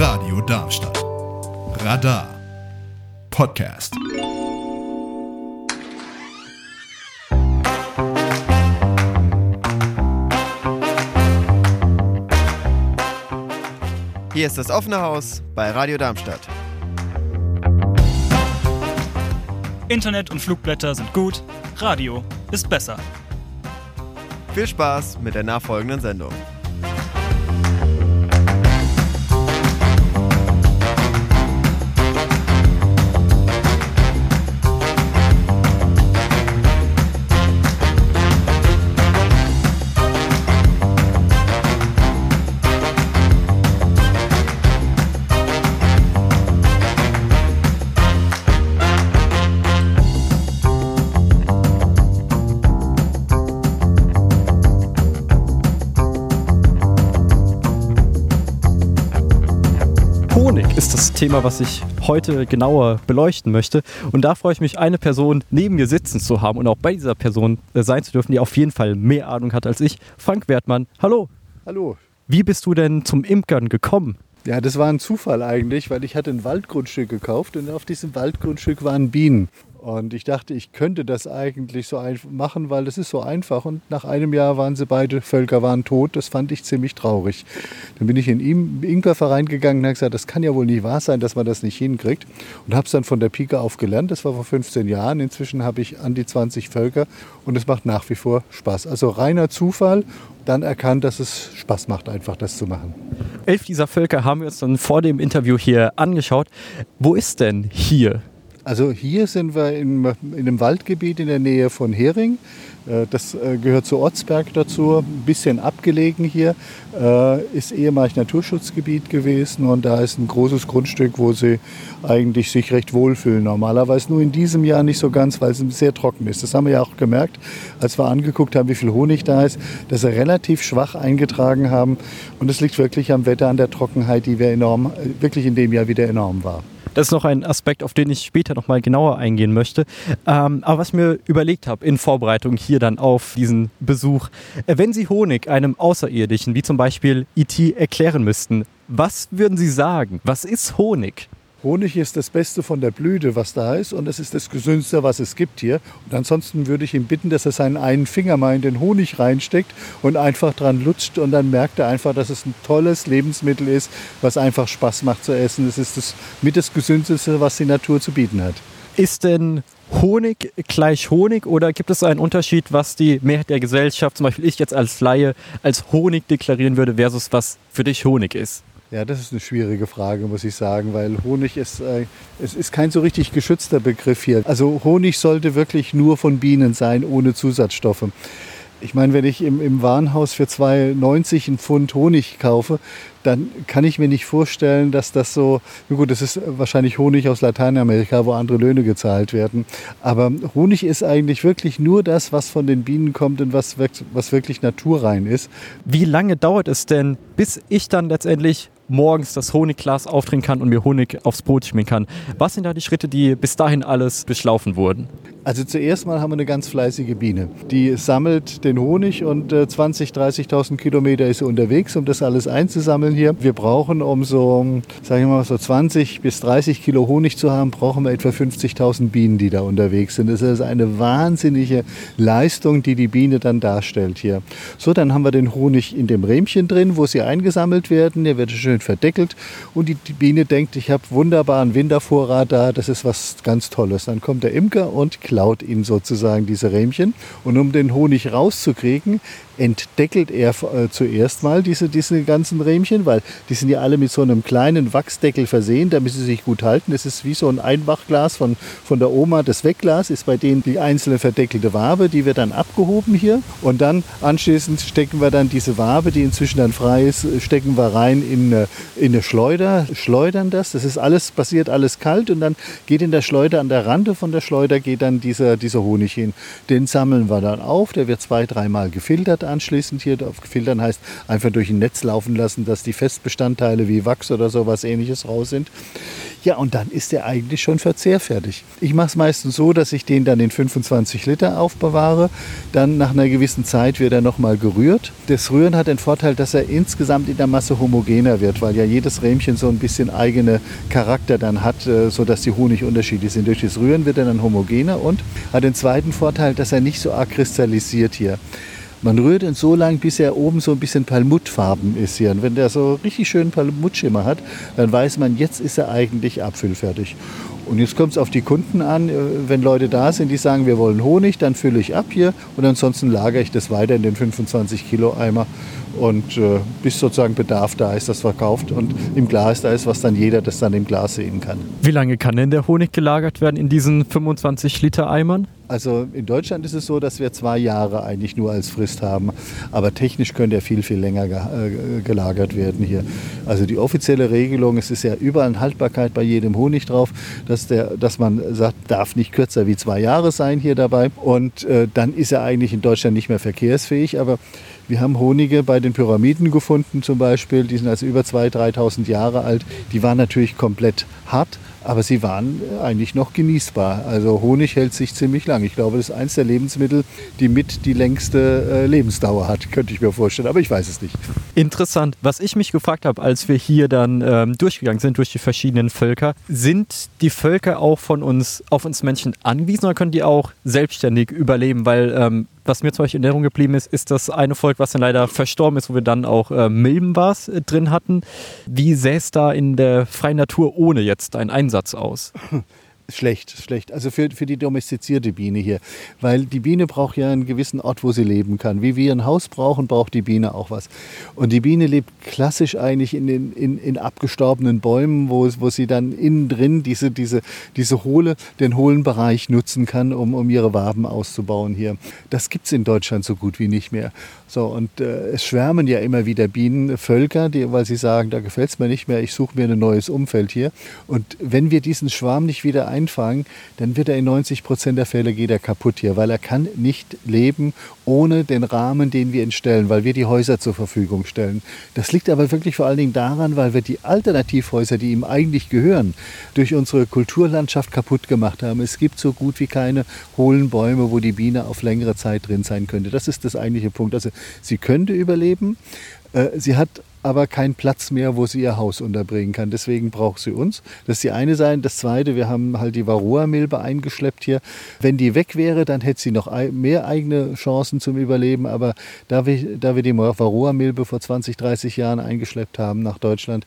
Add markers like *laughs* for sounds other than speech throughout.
Radio Darmstadt. Radar. Podcast. Hier ist das offene Haus bei Radio Darmstadt. Internet und Flugblätter sind gut, Radio ist besser. Viel Spaß mit der nachfolgenden Sendung. Thema, was ich heute genauer beleuchten möchte. Und da freue ich mich, eine Person neben mir sitzen zu haben und auch bei dieser Person äh, sein zu dürfen, die auf jeden Fall mehr Ahnung hat als ich. Frank Wertmann, hallo. Hallo. Wie bist du denn zum Imkern gekommen? Ja, das war ein Zufall eigentlich, weil ich hatte ein Waldgrundstück gekauft und auf diesem Waldgrundstück waren Bienen. Und ich dachte, ich könnte das eigentlich so machen, weil das ist so einfach. Und nach einem Jahr waren sie beide, Völker waren tot. Das fand ich ziemlich traurig. Dann bin ich in den Imkerverein gegangen und habe gesagt, das kann ja wohl nicht wahr sein, dass man das nicht hinkriegt. Und habe es dann von der Pike auf gelernt. Das war vor 15 Jahren. Inzwischen habe ich an die 20 Völker und es macht nach wie vor Spaß. Also reiner Zufall, dann erkannt, dass es Spaß macht, einfach das zu machen. Elf dieser Völker haben wir uns dann vor dem Interview hier angeschaut. Wo ist denn hier? Also hier sind wir in, in einem Waldgebiet in der Nähe von Hering. Äh, Das äh, gehört zu Ortsberg dazu, ein bisschen abgelegen hier, äh, ist ehemalig Naturschutzgebiet gewesen und da ist ein großes Grundstück, wo sie eigentlich sich recht wohlfühlen. Normalerweise nur in diesem Jahr nicht so ganz, weil es sehr trocken ist. Das haben wir ja auch gemerkt, als wir angeguckt haben, wie viel Honig da ist, dass sie relativ schwach eingetragen haben und es liegt wirklich am Wetter, an der Trockenheit, die wir enorm, wirklich in dem Jahr wieder enorm war. Das ist noch ein Aspekt, auf den ich später noch mal genauer eingehen möchte. Ähm, aber was ich mir überlegt habe in Vorbereitung hier dann auf diesen Besuch, äh, wenn Sie Honig einem Außerirdischen, wie zum Beispiel IT, erklären müssten, was würden Sie sagen? Was ist Honig? Honig ist das Beste von der Blüte, was da ist, und es ist das Gesündeste, was es gibt hier. Und ansonsten würde ich ihn bitten, dass er seinen einen Finger mal in den Honig reinsteckt und einfach dran lutscht und dann merkt er einfach, dass es ein tolles Lebensmittel ist, was einfach Spaß macht zu essen. Es ist das mit das Gesündeste, was die Natur zu bieten hat. Ist denn Honig gleich Honig oder gibt es einen Unterschied, was die Mehrheit der Gesellschaft, zum Beispiel ich jetzt als Laie, als Honig deklarieren würde, versus was für dich Honig ist? Ja, das ist eine schwierige Frage, muss ich sagen, weil Honig ist, äh, es ist kein so richtig geschützter Begriff hier. Also Honig sollte wirklich nur von Bienen sein, ohne Zusatzstoffe. Ich meine, wenn ich im, im Warenhaus für 2,90 einen Pfund Honig kaufe, dann kann ich mir nicht vorstellen, dass das so, na gut, das ist wahrscheinlich Honig aus Lateinamerika, wo andere Löhne gezahlt werden. Aber Honig ist eigentlich wirklich nur das, was von den Bienen kommt und was, was wirklich naturrein ist. Wie lange dauert es denn, bis ich dann letztendlich morgens das Honigglas auftrinken kann und mir Honig aufs Brot schmieren kann? Was sind da die Schritte, die bis dahin alles durchlaufen wurden? Also zuerst mal haben wir eine ganz fleißige Biene. Die sammelt den Honig und äh, 20.000, 30.000 Kilometer ist sie unterwegs, um das alles einzusammeln hier. Wir brauchen, um so, sagen wir mal, so 20 bis 30 Kilo Honig zu haben, brauchen wir etwa 50.000 Bienen, die da unterwegs sind. Das ist eine wahnsinnige Leistung, die die Biene dann darstellt hier. So, dann haben wir den Honig in dem Rähmchen drin, wo sie eingesammelt werden. Der wird schön verdeckelt und die, die Biene denkt, ich habe wunderbaren Wintervorrat da, das ist was ganz Tolles. Dann kommt der Imker und klaut ihnen sozusagen diese Rähmchen. Und um den Honig rauszukriegen, entdeckelt er äh, zuerst mal diese, diese ganzen Rähmchen, weil die sind ja alle mit so einem kleinen Wachsdeckel versehen, damit sie sich gut halten. Das ist wie so ein Einmachglas von, von der Oma. Das Wegglas ist bei denen die einzelne verdeckelte Wabe, die wird dann abgehoben hier. Und dann anschließend stecken wir dann diese Wabe, die inzwischen dann frei ist, stecken wir rein in, eine- in eine Schleuder, schleudern das. Das ist alles, passiert alles kalt und dann geht in der Schleuder, an der Rande von der Schleuder geht dann dieser, dieser Honig hin. Den sammeln wir dann auf, der wird zwei, dreimal gefiltert anschließend hier. Filtern heißt einfach durch ein Netz laufen lassen, dass die Festbestandteile wie Wachs oder sowas ähnliches raus sind. Ja, und dann ist der eigentlich schon verzehrfertig. Ich mache es meistens so, dass ich den dann in 25 Liter aufbewahre. Dann nach einer gewissen Zeit wird er nochmal gerührt. Das Rühren hat den Vorteil, dass er insgesamt in der Masse homogener wird, weil ja jedes Rähmchen so ein bisschen eigene Charakter dann hat, äh, sodass die Honig unterschiedlich sind. Durch das Rühren wird er dann homogener und hat den zweiten Vorteil, dass er nicht so arg kristallisiert hier. Man rührt ihn so lang, bis er oben so ein bisschen Palmuttfarben ist hier. Und wenn der so richtig schön Palmuttschimmer hat, dann weiß man, jetzt ist er eigentlich abfüllfertig. Und jetzt kommt es auf die Kunden an. Äh, wenn Leute da sind, die sagen, wir wollen Honig, dann fülle ich ab hier und ansonsten lagere ich das weiter in den 25 Kilo Eimer. Und äh, bis sozusagen Bedarf da ist, das verkauft und im Glas da ist, was dann jeder das dann im Glas sehen kann. Wie lange kann denn der Honig gelagert werden in diesen 25 Liter Eimern? Also in Deutschland ist es so, dass wir zwei Jahre eigentlich nur als Frist haben. Aber technisch könnte er viel, viel länger äh, gelagert werden hier. Also die offizielle Regelung, es ist ja überall eine Haltbarkeit bei jedem Honig drauf, dass, der, dass man sagt, darf nicht kürzer wie zwei Jahre sein hier dabei. Und äh, dann ist er eigentlich in Deutschland nicht mehr verkehrsfähig. Aber wir haben Honige bei den Pyramiden gefunden zum Beispiel. Die sind also über 2.000, 3.000 Jahre alt. Die waren natürlich komplett hart aber sie waren eigentlich noch genießbar. Also Honig hält sich ziemlich lang. Ich glaube, das ist eines der Lebensmittel, die mit die längste äh, Lebensdauer hat, könnte ich mir vorstellen. Aber ich weiß es nicht. Interessant. Was ich mich gefragt habe, als wir hier dann ähm, durchgegangen sind durch die verschiedenen Völker, sind die Völker auch von uns auf uns Menschen angewiesen oder können die auch selbstständig überleben? Weil ähm, was mir zum Beispiel in Erinnerung geblieben ist, ist das eine Volk, was dann leider verstorben ist, wo wir dann auch äh, Milbenbars äh, drin hatten. Wie sähe es da in der freien Natur ohne jetzt einen Einsatz aus? *laughs* Schlecht, schlecht. Also für, für die domestizierte Biene hier. Weil die Biene braucht ja einen gewissen Ort, wo sie leben kann. Wie wir ein Haus brauchen, braucht die Biene auch was. Und die Biene lebt klassisch eigentlich in, den, in, in abgestorbenen Bäumen, wo, wo sie dann innen drin diese, diese, diese hohle, den hohlen Bereich nutzen kann, um, um ihre Waben auszubauen hier. Das gibt es in Deutschland so gut wie nicht mehr. So, und äh, es schwärmen ja immer wieder Bienenvölker, die, weil sie sagen, da gefällt es mir nicht mehr, ich suche mir ein neues Umfeld hier. Und wenn wir diesen Schwarm nicht wieder einfangen, dann wird er in 90 Prozent der Fälle geht er kaputt hier, weil er kann nicht leben ohne den Rahmen, den wir entstellen, weil wir die Häuser zur Verfügung stellen. Das liegt aber wirklich vor allen Dingen daran, weil wir die Alternativhäuser, die ihm eigentlich gehören, durch unsere Kulturlandschaft kaputt gemacht haben. Es gibt so gut wie keine hohlen Bäume, wo die Biene auf längere Zeit drin sein könnte. Das ist das eigentliche Punkt. Also sie könnte überleben. Äh, sie hat aber keinen Platz mehr, wo sie ihr Haus unterbringen kann. Deswegen braucht sie uns. Das ist die eine Seite. Das zweite, wir haben halt die Varroa-Milbe eingeschleppt hier. Wenn die weg wäre, dann hätte sie noch mehr eigene Chancen zum Überleben. Aber da wir, da wir die Varroa-Milbe vor 20, 30 Jahren eingeschleppt haben nach Deutschland,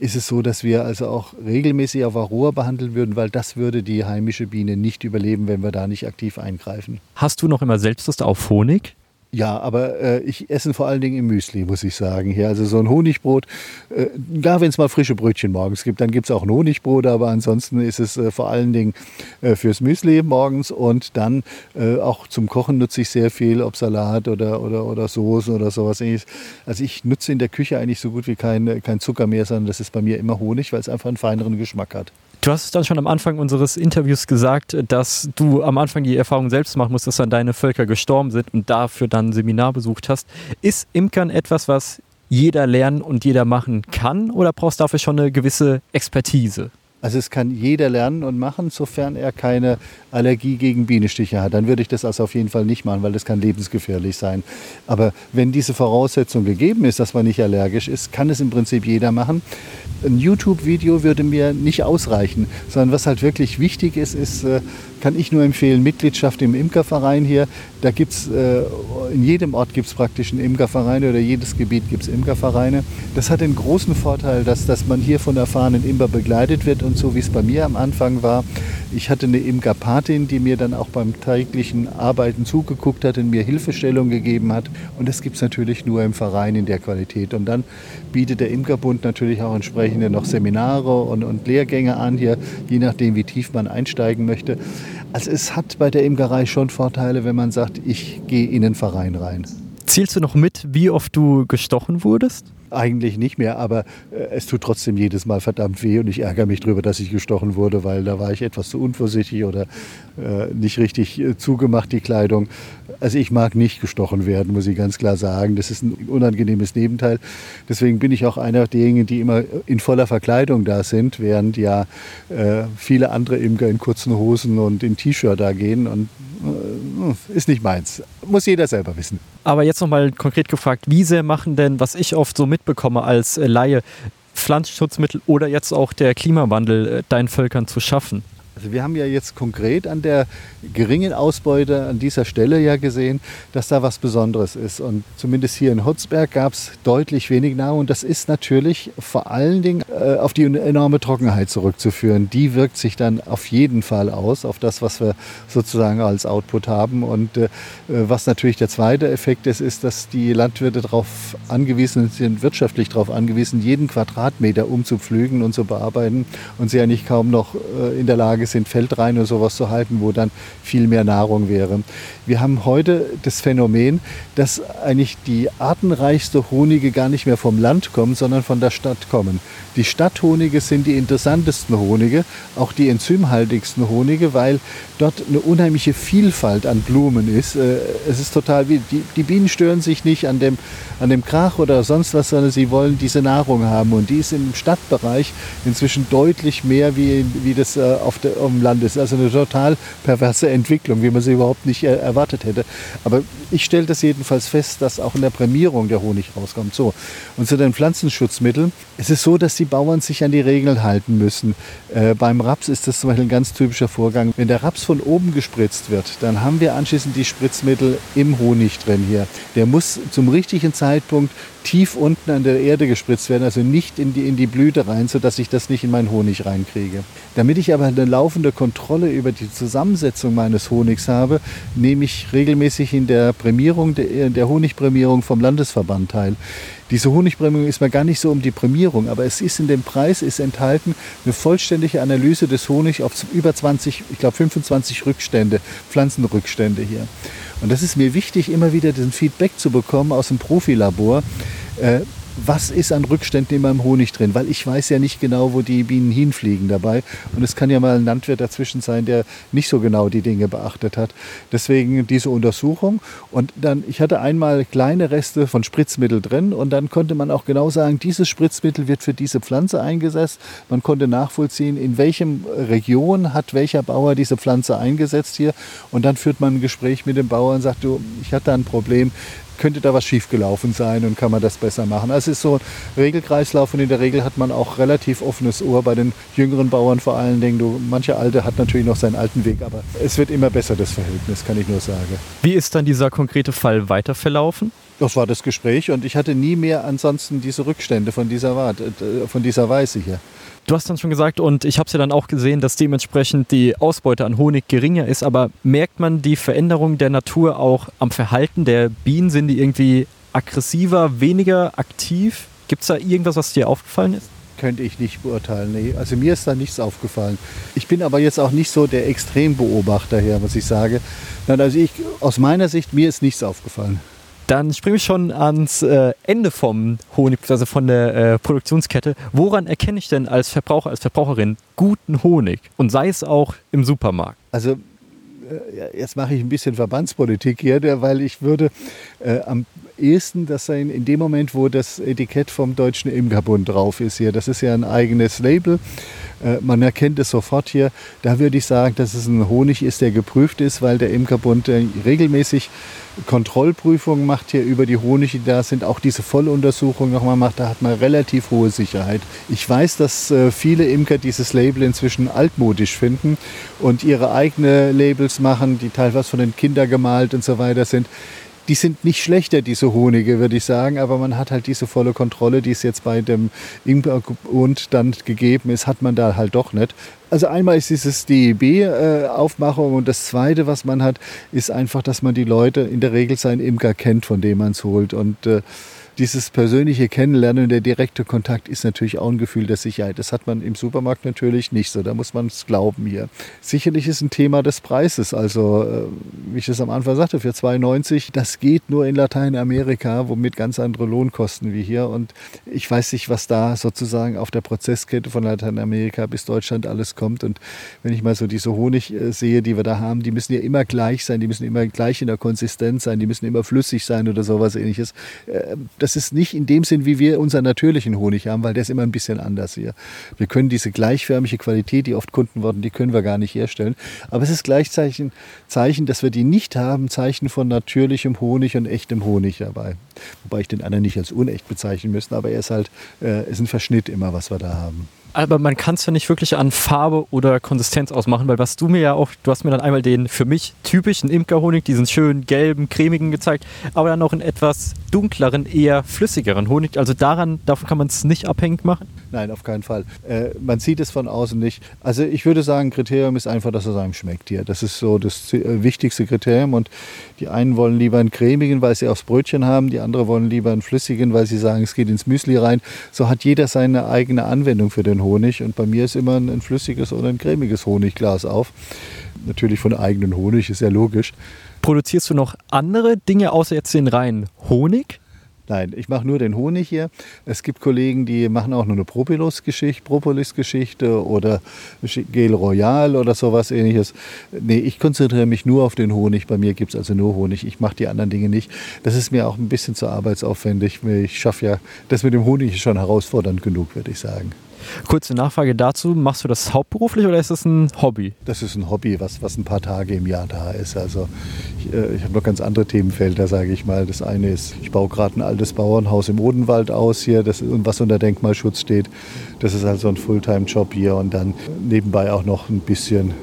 ist es so, dass wir also auch regelmäßig auf Varroa behandeln würden, weil das würde die heimische Biene nicht überleben, wenn wir da nicht aktiv eingreifen. Hast du noch immer Selbstlust auf Honig? Ja, aber äh, ich esse vor allen Dingen im Müsli, muss ich sagen. Hier, also so ein Honigbrot, äh, wenn es mal frische Brötchen morgens gibt, dann gibt es auch ein Honigbrot, aber ansonsten ist es äh, vor allen Dingen äh, fürs Müsli morgens und dann äh, auch zum Kochen nutze ich sehr viel, ob Salat oder, oder, oder Soße oder sowas ähnliches. Also ich nutze in der Küche eigentlich so gut wie kein, kein Zucker mehr, sondern das ist bei mir immer Honig, weil es einfach einen feineren Geschmack hat. Du hast es dann schon am Anfang unseres Interviews gesagt, dass du am Anfang die Erfahrung selbst machen musst, dass dann deine Völker gestorben sind und dafür dann ein Seminar besucht hast. Ist Imkern etwas, was jeder lernen und jeder machen kann oder brauchst du dafür schon eine gewisse Expertise? Also es kann jeder lernen und machen, sofern er keine Allergie gegen Bienenstiche hat. Dann würde ich das also auf jeden Fall nicht machen, weil das kann lebensgefährlich sein. Aber wenn diese Voraussetzung gegeben ist, dass man nicht allergisch ist, kann es im Prinzip jeder machen ein YouTube-Video würde mir nicht ausreichen, sondern was halt wirklich wichtig ist, ist, äh, kann ich nur empfehlen, Mitgliedschaft im Imkerverein hier. Da gibt es, äh, in jedem Ort gibt es praktisch einen Imkerverein oder jedes Gebiet gibt es Imkervereine. Das hat den großen Vorteil, dass, dass man hier von erfahrenen Imker begleitet wird und so wie es bei mir am Anfang war. Ich hatte eine Imkerpatin, die mir dann auch beim täglichen Arbeiten zugeguckt hat und mir Hilfestellung gegeben hat. Und das gibt es natürlich nur im Verein in der Qualität. Und dann bietet der Imkerbund natürlich auch entsprechende noch Seminare und, und Lehrgänge an, hier, je nachdem, wie tief man einsteigen möchte. Also es hat bei der Imkerei schon Vorteile, wenn man sagt, ich gehe in den Verein rein. Zählst du noch mit, wie oft du gestochen wurdest? Eigentlich nicht mehr, aber äh, es tut trotzdem jedes Mal verdammt weh und ich ärgere mich darüber, dass ich gestochen wurde, weil da war ich etwas zu unvorsichtig oder äh, nicht richtig äh, zugemacht, die Kleidung. Also ich mag nicht gestochen werden, muss ich ganz klar sagen. Das ist ein unangenehmes Nebenteil. Deswegen bin ich auch einer derjenigen, die immer in voller Verkleidung da sind, während ja äh, viele andere Imker in kurzen Hosen und in T-Shirt da gehen. Und äh, ist nicht meins. Muss jeder selber wissen. Aber jetzt nochmal konkret gefragt, wie sehr machen denn, was ich oft so mitbekomme als äh, Laie, Pflanzenschutzmittel oder jetzt auch der Klimawandel äh, deinen Völkern zu schaffen? Also wir haben ja jetzt konkret an der geringen Ausbeute an dieser Stelle ja gesehen, dass da was Besonderes ist. Und zumindest hier in Hotzberg gab es deutlich wenig Nahrung. Und das ist natürlich vor allen Dingen äh, auf die enorme Trockenheit zurückzuführen. Die wirkt sich dann auf jeden Fall aus, auf das, was wir sozusagen als Output haben. Und äh, was natürlich der zweite Effekt ist, ist, dass die Landwirte darauf angewiesen sind, wirtschaftlich darauf angewiesen, jeden Quadratmeter umzupflügen und zu bearbeiten und sie eigentlich kaum noch äh, in der Lage sind, Feldreine und sowas zu halten, wo dann viel mehr Nahrung wäre. Wir haben heute das Phänomen, dass eigentlich die artenreichste Honige gar nicht mehr vom Land kommen, sondern von der Stadt kommen. Die Stadthonige sind die interessantesten Honige, auch die enzymhaltigsten Honige, weil dort eine unheimliche Vielfalt an Blumen ist. Äh, es ist total die, die Bienen stören sich nicht an dem, an dem Krach oder sonst was, sondern sie wollen diese Nahrung haben. Und die ist im Stadtbereich inzwischen deutlich mehr, wie, wie das äh, auf, der, dem Land ist. Also eine total perverse Entwicklung, wie man sie überhaupt nicht äh, erwartet hätte. Aber ich stelle das jedenfalls fest, dass auch in der Prämierung der Honig rauskommt. So. Und zu den Pflanzenschutzmitteln. Es ist so, dass die Bauern sich an die Regeln halten müssen. Äh, beim Raps ist das zum Beispiel ein ganz typischer Vorgang. Wenn der Raps von oben gespritzt wird, dann haben wir anschließend die Spritzmittel im Honig drin hier. Der muss zum richtigen Zeitpunkt tief unten an der Erde gespritzt werden, also nicht in die, in die Blüte rein, sodass ich das nicht in meinen Honig reinkriege. Damit ich aber eine laufende Kontrolle über die Zusammensetzung meines Honigs habe, nehme ich regelmäßig in der Prämierung, der, der Honigprämierung vom Landesverband teil. Diese Honigprämierung ist mir gar nicht so um die Prämierung, aber es ist in dem Preis ist enthalten eine vollständige Analyse des Honigs auf über 20, ich glaube 25 Rückstände, Pflanzenrückstände hier. Und das ist mir wichtig, immer wieder den Feedback zu bekommen aus dem Profilabor. Äh, was ist an Rückständen in meinem Honig drin, weil ich weiß ja nicht genau, wo die Bienen hinfliegen dabei. Und es kann ja mal ein Landwirt dazwischen sein, der nicht so genau die Dinge beachtet hat. Deswegen diese Untersuchung. Und dann, ich hatte einmal kleine Reste von Spritzmittel drin und dann konnte man auch genau sagen, dieses Spritzmittel wird für diese Pflanze eingesetzt. Man konnte nachvollziehen, in welchem Region hat welcher Bauer diese Pflanze eingesetzt hier. Und dann führt man ein Gespräch mit dem Bauer und sagt, du, ich hatte ein Problem, könnte da was schiefgelaufen sein und kann man das besser machen. Also es ist so ein Regelkreislauf und in der Regel hat man auch relativ offenes Ohr bei den jüngeren Bauern vor allen Dingen. Du, mancher Alte hat natürlich noch seinen alten Weg, aber es wird immer besser, das Verhältnis, kann ich nur sagen. Wie ist dann dieser konkrete Fall weiter verlaufen? Das war das Gespräch und ich hatte nie mehr ansonsten diese Rückstände von dieser, Wart, äh, von dieser Weise hier. Du hast dann schon gesagt, und ich habe es ja dann auch gesehen, dass dementsprechend die Ausbeute an Honig geringer ist, aber merkt man die Veränderung der Natur auch am Verhalten der Bienen? Sind die irgendwie aggressiver, weniger aktiv? Gibt es da irgendwas, was dir aufgefallen ist? könnte ich nicht beurteilen. Nee. Also mir ist da nichts aufgefallen. Ich bin aber jetzt auch nicht so der Extrembeobachter her, was ich sage. Also ich, aus meiner Sicht, mir ist nichts aufgefallen. Dann springen wir schon ans äh, Ende vom Honig, also von der äh, Produktionskette. Woran erkenne ich denn als Verbraucher, als Verbraucherin guten Honig? Und sei es auch im Supermarkt? Also äh, jetzt mache ich ein bisschen Verbandspolitik hier, weil ich würde äh, am ehesten das sein in dem Moment, wo das Etikett vom Deutschen Imkerbund drauf ist hier. Das ist ja ein eigenes Label. Äh, man erkennt es sofort hier. Da würde ich sagen, dass es ein Honig ist, der geprüft ist, weil der Imkerbund äh, regelmäßig Kontrollprüfungen macht hier über die Honige, die da sind. Auch diese Volluntersuchung nochmal macht, da hat man relativ hohe Sicherheit. Ich weiß, dass äh, viele Imker dieses Label inzwischen altmodisch finden und ihre eigene Labels machen, die teilweise von den Kindern gemalt und so weiter sind die sind nicht schlechter, diese Honige, würde ich sagen, aber man hat halt diese volle Kontrolle, die es jetzt bei dem Imkerbund dann gegeben ist, hat man da halt doch nicht. Also einmal ist dieses DEB-Aufmachung und das Zweite, was man hat, ist einfach, dass man die Leute in der Regel seinen Imker kennt, von dem man es holt und äh, dieses persönliche Kennenlernen und der direkte Kontakt ist natürlich auch ein Gefühl der Sicherheit. Das hat man im Supermarkt natürlich nicht so. Da muss man es glauben hier. Sicherlich ist ein Thema des Preises. Also, äh, wie ich es am Anfang sagte, für 2,90, das geht nur in Lateinamerika, womit ganz andere Lohnkosten wie hier. Und ich weiß nicht, was da sozusagen auf der Prozesskette von Lateinamerika bis Deutschland alles kommt. Und wenn ich mal so diese Honig äh, sehe, die wir da haben, die müssen ja immer gleich sein, die müssen immer gleich in der Konsistenz sein, die müssen immer flüssig sein oder sowas ähnliches. Äh, das ist nicht in dem Sinn, wie wir unseren natürlichen Honig haben, weil der ist immer ein bisschen anders hier. Wir können diese gleichförmige Qualität, die oft Kunden worden, die können wir gar nicht herstellen. Aber es ist gleichzeitig ein Zeichen, dass wir die nicht haben, Zeichen von natürlichem Honig und echtem Honig dabei. Wobei ich den anderen nicht als unecht bezeichnen müsste, aber er ist halt, äh, ist ein Verschnitt immer, was wir da haben aber man kann es ja nicht wirklich an Farbe oder Konsistenz ausmachen, weil was du mir ja auch, du hast mir dann einmal den für mich typischen Imkerhonig, diesen schönen gelben, cremigen gezeigt, aber dann auch einen etwas dunkleren, eher flüssigeren Honig. Also daran, davon kann man es nicht abhängig machen? Nein, auf keinen Fall. Äh, man sieht es von außen nicht. Also ich würde sagen, Kriterium ist einfach, dass es einem schmeckt hier. Das ist so das äh, wichtigste Kriterium und die einen wollen lieber einen cremigen, weil sie aufs Brötchen haben, die anderen wollen lieber einen flüssigen, weil sie sagen, es geht ins Müsli rein. So hat jeder seine eigene Anwendung für den Honig und bei mir ist immer ein, ein flüssiges oder ein cremiges Honigglas auf. Natürlich von eigenen Honig, ist ja logisch. Produzierst du noch andere Dinge außer jetzt den reinen Honig? Nein, ich mache nur den Honig hier. Es gibt Kollegen, die machen auch nur eine Propolis-Geschichte Propolis oder Gel Royal oder sowas ähnliches. Nee, ich konzentriere mich nur auf den Honig. Bei mir gibt es also nur Honig. Ich mache die anderen Dinge nicht. Das ist mir auch ein bisschen zu arbeitsaufwendig. Ich schaffe ja, das mit dem Honig schon herausfordernd genug, würde ich sagen. Kurze Nachfrage dazu, machst du das hauptberuflich oder ist das ein Hobby? Das ist ein Hobby, was, was ein paar Tage im Jahr da ist. Also ich, äh, ich habe noch ganz andere Themenfelder, sage ich mal. Das eine ist, ich baue gerade ein altes Bauernhaus im Odenwald aus hier, das, was unter Denkmalschutz steht. Das ist also ein Fulltime-Job hier und dann nebenbei auch noch ein bisschen,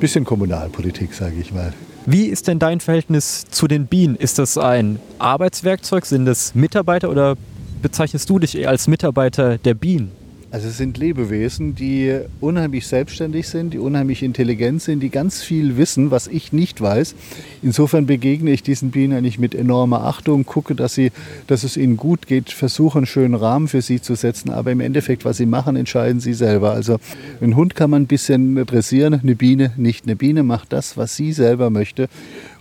bisschen Kommunalpolitik, sage ich mal. Wie ist denn dein Verhältnis zu den Bienen? Ist das ein Arbeitswerkzeug? Sind es Mitarbeiter oder bezeichnest du dich eher als Mitarbeiter der Bienen? Also es sind Lebewesen, die unheimlich selbstständig sind, die unheimlich intelligent sind, die ganz viel wissen, was ich nicht weiß. Insofern begegne ich diesen Bienen eigentlich mit enormer Achtung, gucke, dass, sie, dass es ihnen gut geht, versuche einen schönen Rahmen für sie zu setzen. Aber im Endeffekt, was sie machen, entscheiden sie selber. Also einen Hund kann man ein bisschen dressieren, eine Biene nicht. Eine Biene macht das, was sie selber möchte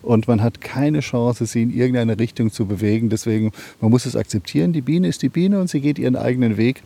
und man hat keine Chance, sie in irgendeine Richtung zu bewegen. Deswegen, man muss es akzeptieren. Die Biene ist die Biene und sie geht ihren eigenen Weg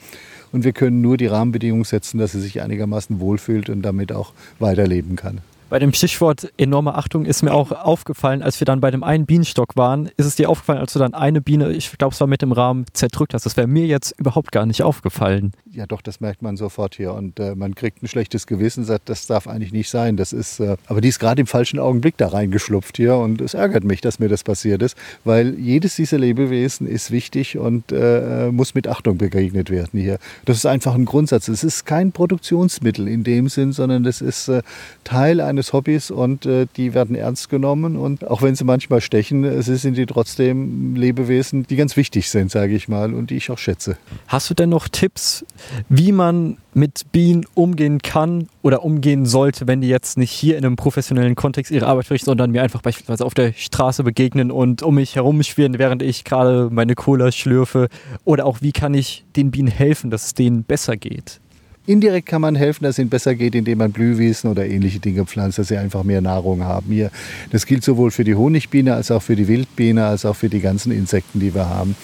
und wir können nur die Rahmenbedingungen setzen, dass sie sich einigermaßen wohlfühlt und damit auch weiterleben kann. Bei dem Stichwort enorme Achtung ist mir auch aufgefallen, als wir dann bei dem einen Bienenstock waren, ist es dir aufgefallen, als du dann eine Biene, ich glaube es war mit dem Rahmen, zerdrückt hast. Das wäre mir jetzt überhaupt gar nicht aufgefallen. Ja doch, das merkt man sofort hier und äh, man kriegt ein schlechtes Gewissen, sagt, das darf eigentlich nicht sein. Das ist, äh, aber die ist gerade im falschen Augenblick da reingeschlupft hier und es ärgert mich, dass mir das passiert ist, weil jedes dieser Lebewesen ist wichtig und äh, muss mit Achtung begegnet werden hier. Das ist einfach ein Grundsatz. Es ist kein Produktionsmittel in dem Sinn, sondern das ist äh, Teil eines meines Hobbys und äh, die werden ernst genommen. Und auch wenn sie manchmal stechen, äh, sind die trotzdem Lebewesen, die ganz wichtig sind, sage ich mal, und die ich auch schätze. Hast du denn noch Tipps, wie man mit Bienen umgehen kann oder umgehen sollte, wenn die jetzt nicht hier in einem professionellen Kontext ihre Arbeit verrichten, sondern mir einfach beispielsweise auf der Straße begegnen und um mich herumschwirren, während ich gerade meine Cola schlürfe? Oder auch, wie kann ich den Bienen helfen, dass es denen besser geht? Indirekt kann man helfen, dass es ihnen besser geht, indem man Blühwiesen oder ähnliche Dinge pflanzt, dass sie einfach mehr Nahrung haben. Hier, das gilt sowohl für die Honigbiene als auch für die Wildbiene, als auch für die ganzen Insekten, die wir haben.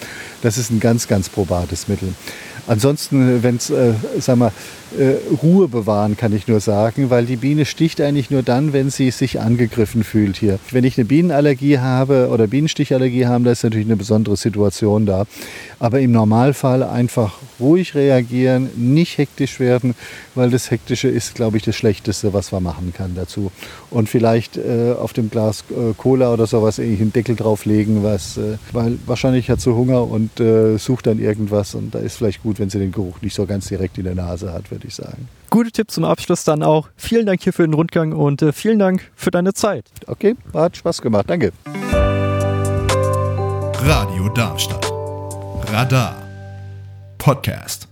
Das ist ein ganz, ganz probates Mittel. Ansonsten, wenn es, äh, sag äh, Ruhe bewahren, kann ich nur sagen, weil die Biene sticht eigentlich nur dann, wenn sie sich angegriffen fühlt hier. Wenn ich eine Bienenallergie habe oder Bienenstichallergie habe, da ist natürlich eine besondere Situation da. Aber im Normalfall einfach ruhig reagieren, nicht hektisch werden, weil das Hektische ist, glaube ich, das Schlechteste, was man machen kann dazu. Und vielleicht äh, auf dem Glas äh, Cola oder sowas einen Deckel drauflegen, was, äh, weil wahrscheinlich hat sie Hunger und äh, sucht dann irgendwas und da ist vielleicht gut, wenn sie den Geruch nicht so ganz direkt in der Nase hat, würde ich sagen. Gute Tipps zum Abschluss dann auch. Vielen Dank hier für den Rundgang und äh, vielen Dank für deine Zeit. Okay, hat Spaß gemacht. Danke. Radio Darmstadt. Radar. Podcast.